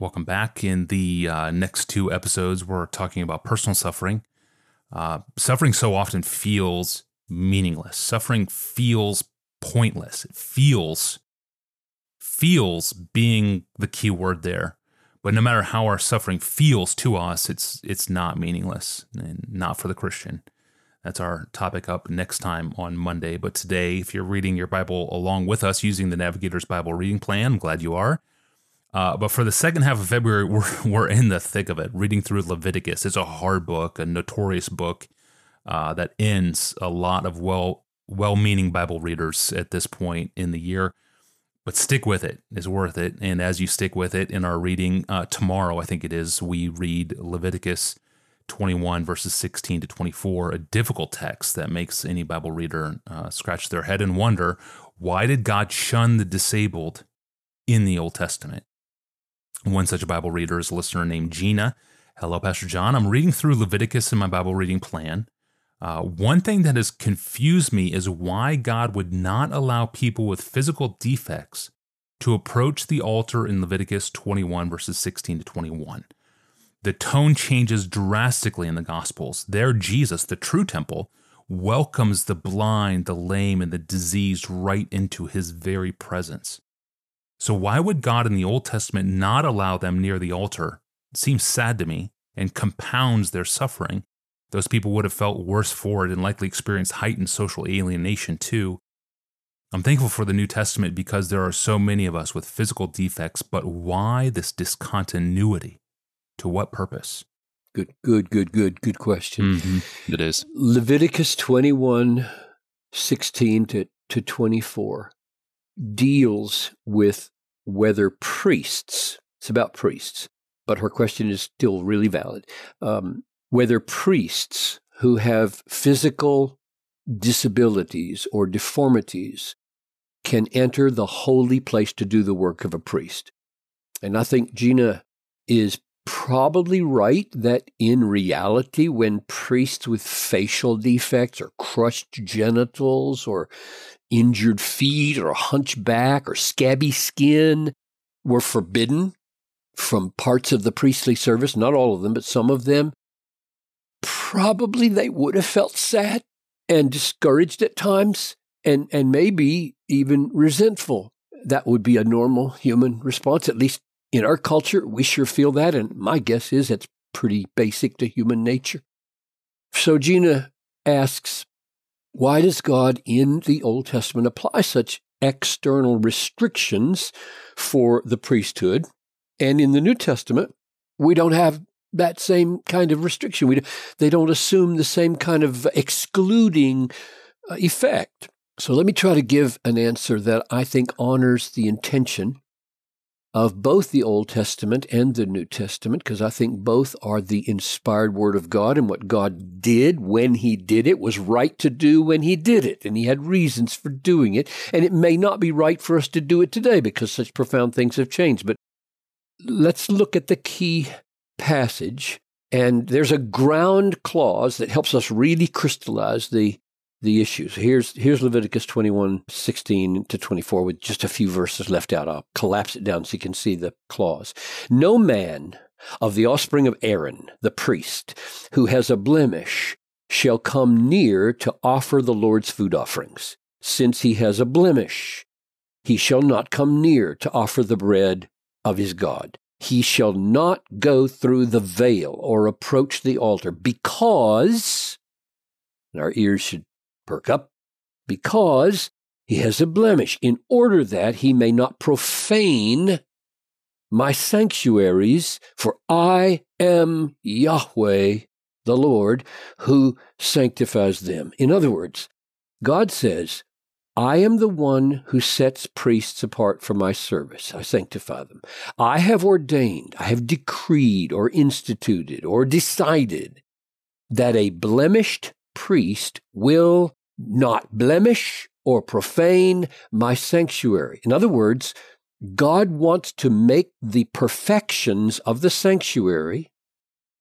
Welcome back. In the uh, next two episodes, we're talking about personal suffering. Uh, suffering so often feels meaningless. Suffering feels pointless. It feels feels being the key word there. But no matter how our suffering feels to us, it's it's not meaningless and not for the Christian. That's our topic up next time on Monday. But today, if you're reading your Bible along with us using the Navigator's Bible reading plan, I'm glad you are. Uh, but for the second half of February, we're, we're in the thick of it, reading through Leviticus. It's a hard book, a notorious book uh, that ends a lot of well well meaning Bible readers at this point in the year. But stick with it; it's worth it. And as you stick with it in our reading uh, tomorrow, I think it is, we read Leviticus 21 verses 16 to 24, a difficult text that makes any Bible reader uh, scratch their head and wonder why did God shun the disabled in the Old Testament? One such Bible reader is a listener named Gina. Hello, Pastor John. I'm reading through Leviticus in my Bible reading plan. Uh, one thing that has confused me is why God would not allow people with physical defects to approach the altar in Leviticus 21, verses 16 to 21. The tone changes drastically in the Gospels. There, Jesus, the true temple, welcomes the blind, the lame, and the diseased right into his very presence. So, why would God in the Old Testament not allow them near the altar? It seems sad to me and compounds their suffering. Those people would have felt worse for it and likely experienced heightened social alienation too. I'm thankful for the New Testament because there are so many of us with physical defects, but why this discontinuity? To what purpose? Good, good, good, good, good question. Mm-hmm. It is. Leviticus 21, 16 to, to 24 deals with whether priests, it's about priests, but her question is still really valid, um, whether priests who have physical disabilities or deformities can enter the holy place to do the work of a priest. And I think Gina is probably right that in reality, when priests with facial defects or crushed genitals or injured feet or a hunchback or scabby skin were forbidden from parts of the priestly service, not all of them, but some of them, probably they would have felt sad and discouraged at times and, and maybe even resentful. That would be a normal human response. At least in our culture, we sure feel that. And my guess is it's pretty basic to human nature. So Gina asks, why does God in the Old Testament apply such external restrictions for the priesthood? And in the New Testament, we don't have that same kind of restriction. We, they don't assume the same kind of excluding uh, effect. So let me try to give an answer that I think honors the intention of both the Old Testament and the New Testament, because I think both are the inspired Word of God, and what God did when He did it was right to do when He did it, and He had reasons for doing it. And it may not be right for us to do it today because such profound things have changed. But let's look at the key passage. And there's a ground clause that helps us really crystallize the the issues. Here's here's Leviticus 21, 16 to 24 with just a few verses left out. I'll collapse it down so you can see the clause. No man of the offspring of Aaron, the priest, who has a blemish, shall come near to offer the Lord's food offerings. Since he has a blemish, he shall not come near to offer the bread of his God. He shall not go through the veil or approach the altar because, and our ears should perk up, because he has a blemish, in order that he may not profane my sanctuaries, for I am Yahweh, the Lord, who sanctifies them. In other words, God says, I am the one who sets priests apart for my service. I sanctify them. I have ordained, I have decreed or instituted or decided that a blemished priest will not blemish or profane my sanctuary. In other words, God wants to make the perfections of the sanctuary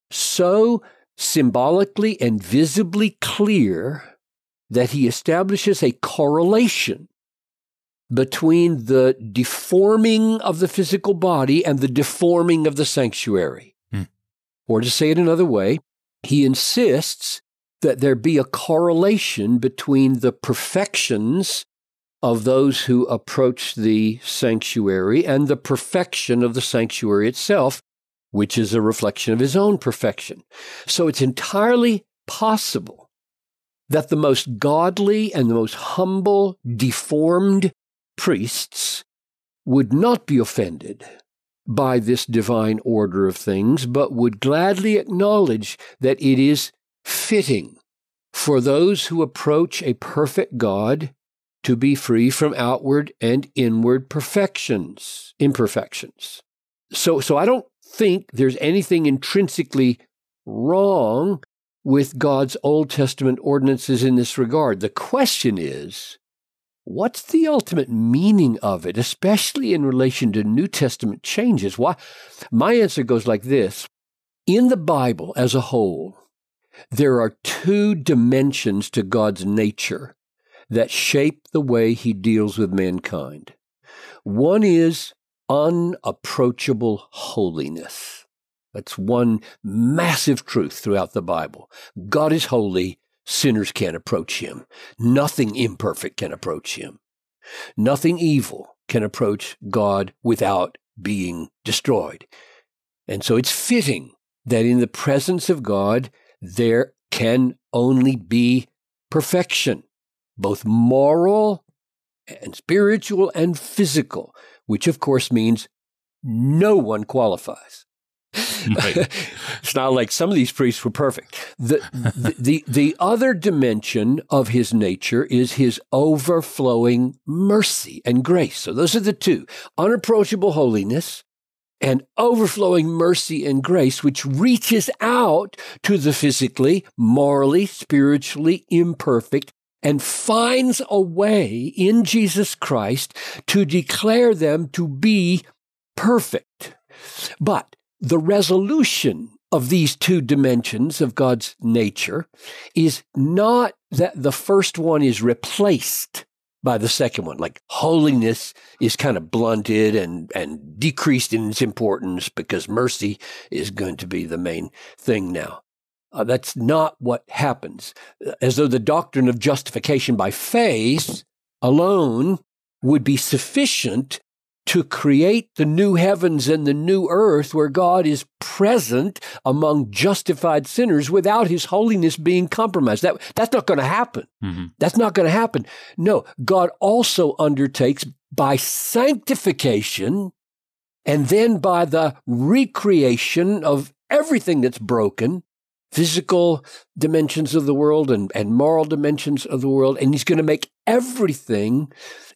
so symbolically and visibly clear that he establishes a correlation between the deforming of the physical body and the deforming of the sanctuary. Hmm. Or to say it another way, he insists that there be a correlation between the perfections of those who approach the sanctuary and the perfection of the sanctuary itself, which is a reflection of his own perfection. So it's entirely possible that the most godly and the most humble, deformed priests would not be offended by this divine order of things, but would gladly acknowledge that it is fitting for those who approach a perfect God to be free from outward and inward perfections, imperfections. So, so I don't think there's anything intrinsically wrong with God's Old Testament ordinances in this regard. The question is, what's the ultimate meaning of it, especially in relation to New Testament changes? Why? My answer goes like this. In the Bible as a whole, there are two dimensions to God's nature that shape the way he deals with mankind. One is unapproachable holiness. That's one massive truth throughout the Bible. God is holy. Sinners can't approach him. Nothing imperfect can approach him. Nothing evil can approach God without being destroyed. And so it's fitting that in the presence of God, there can only be perfection, both moral and spiritual and physical, which of course means no one qualifies. Right. it's not like some of these priests were perfect. The, the, the, the other dimension of his nature is his overflowing mercy and grace. So those are the two unapproachable holiness and overflowing mercy and grace, which reaches out to the physically, morally, spiritually imperfect and finds a way in Jesus Christ to declare them to be perfect. But the resolution of these two dimensions of God's nature is not that the first one is replaced by the second one. Like holiness is kind of blunted and, and decreased in its importance because mercy is going to be the main thing now. Uh, that's not what happens. As though the doctrine of justification by faith alone would be sufficient to create the new heavens and the new earth where God is present among justified sinners without his holiness being compromised. That, that's not going to happen. Mm-hmm. That's not going to happen. No, God also undertakes by sanctification and then by the recreation of everything that's broken, physical dimensions of the world and, and moral dimensions of the world. And he's going to make everything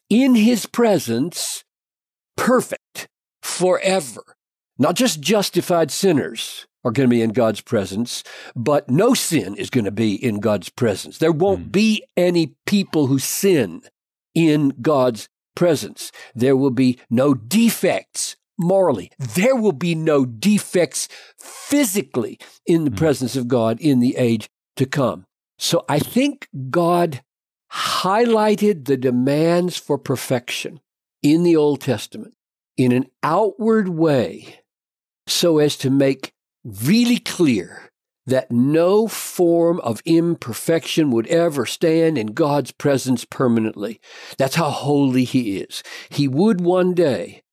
in his presence perfect forever. Not just justified sinners are going to be in God's presence, but no sin is going to be in God's presence. There won't mm. be any people who sin in God's presence. There will be no defects morally. There will be no defects physically in the mm. presence of God in the age to come. So I think God highlighted the demands for perfection in the Old Testament in an outward way so as to make really clear that no form of imperfection would ever stand in God's presence permanently. That's how holy He is. He would one day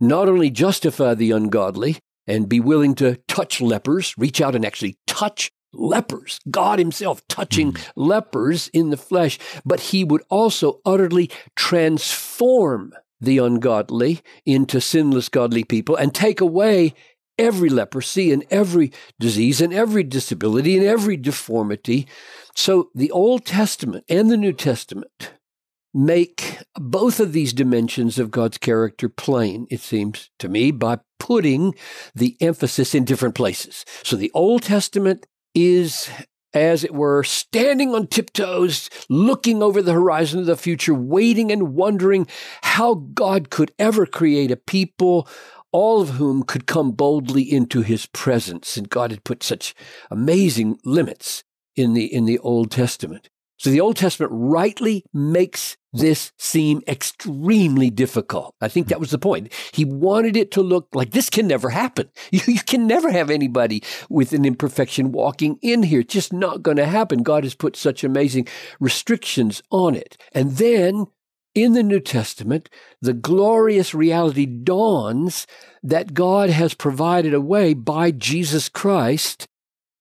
not only justify the ungodly and be willing to touch lepers, reach out and actually touch lepers, God Himself touching mm. lepers in the flesh, but He would also utterly transform the ungodly into sinless godly people and take away every leprosy and every disease and every disability and every deformity. So the Old Testament and the New Testament make both of these dimensions of God's character plain, it seems to me, by putting the emphasis in different places. So the Old Testament is as it were, standing on tiptoes, looking over the horizon of the future, waiting and wondering how God could ever create a people, all of whom could come boldly into his presence. And God had put such amazing limits in the, in the Old Testament. So the Old Testament rightly makes this seem extremely difficult. I think that hmm. was the point. He wanted it to look like this can never happen. You, you can never have anybody with an imperfection walking in here. It's just not going to happen. God has put such amazing restrictions on it. And then in the New Testament, the glorious reality dawns that God has provided a way by Jesus Christ,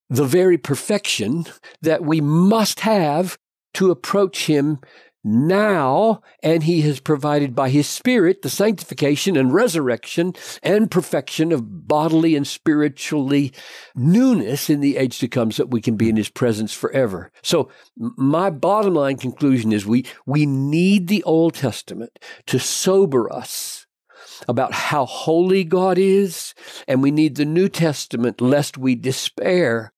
the very perfection that we must have to approach Him now, and he has provided by his spirit the sanctification and resurrection and perfection of bodily and spiritually newness in the age to come so that we can be in his presence forever. So my bottom line conclusion is we, we need the Old Testament to sober us about how holy God is, and we need the New Testament lest we despair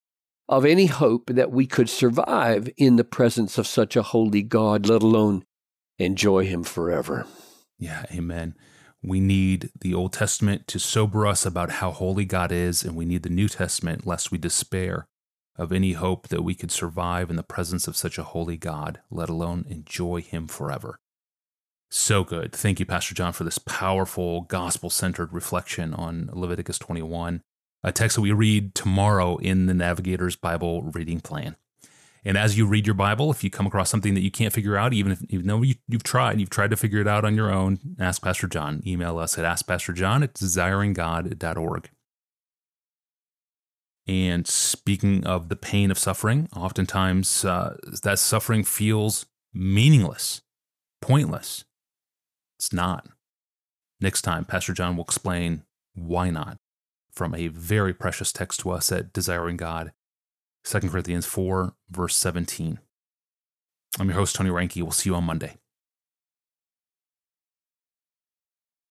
of any hope that we could survive in the presence of such a holy God, let alone enjoy Him forever. Yeah, amen. We need the Old Testament to sober us about how holy God is, and we need the New Testament lest we despair of any hope that we could survive in the presence of such a holy God, let alone enjoy Him forever. So good. Thank you, Pastor John, for this powerful gospel centered reflection on Leviticus 21 a text that we read tomorrow in the Navigator's Bible reading plan. And as you read your Bible, if you come across something that you can't figure out, even if even though you, have tried, you've tried to figure it out on your own, ask Pastor John. Email us at askpastorjohn at desiringgod.org. And speaking of the pain of suffering, oftentimes uh, that suffering feels meaningless, pointless. It's not. Next time, Pastor John will explain why not from a very precious text to us at Desiring God, 2 Corinthians 4, verse 17. I'm your host, Tony Reinke. We'll see you on Monday.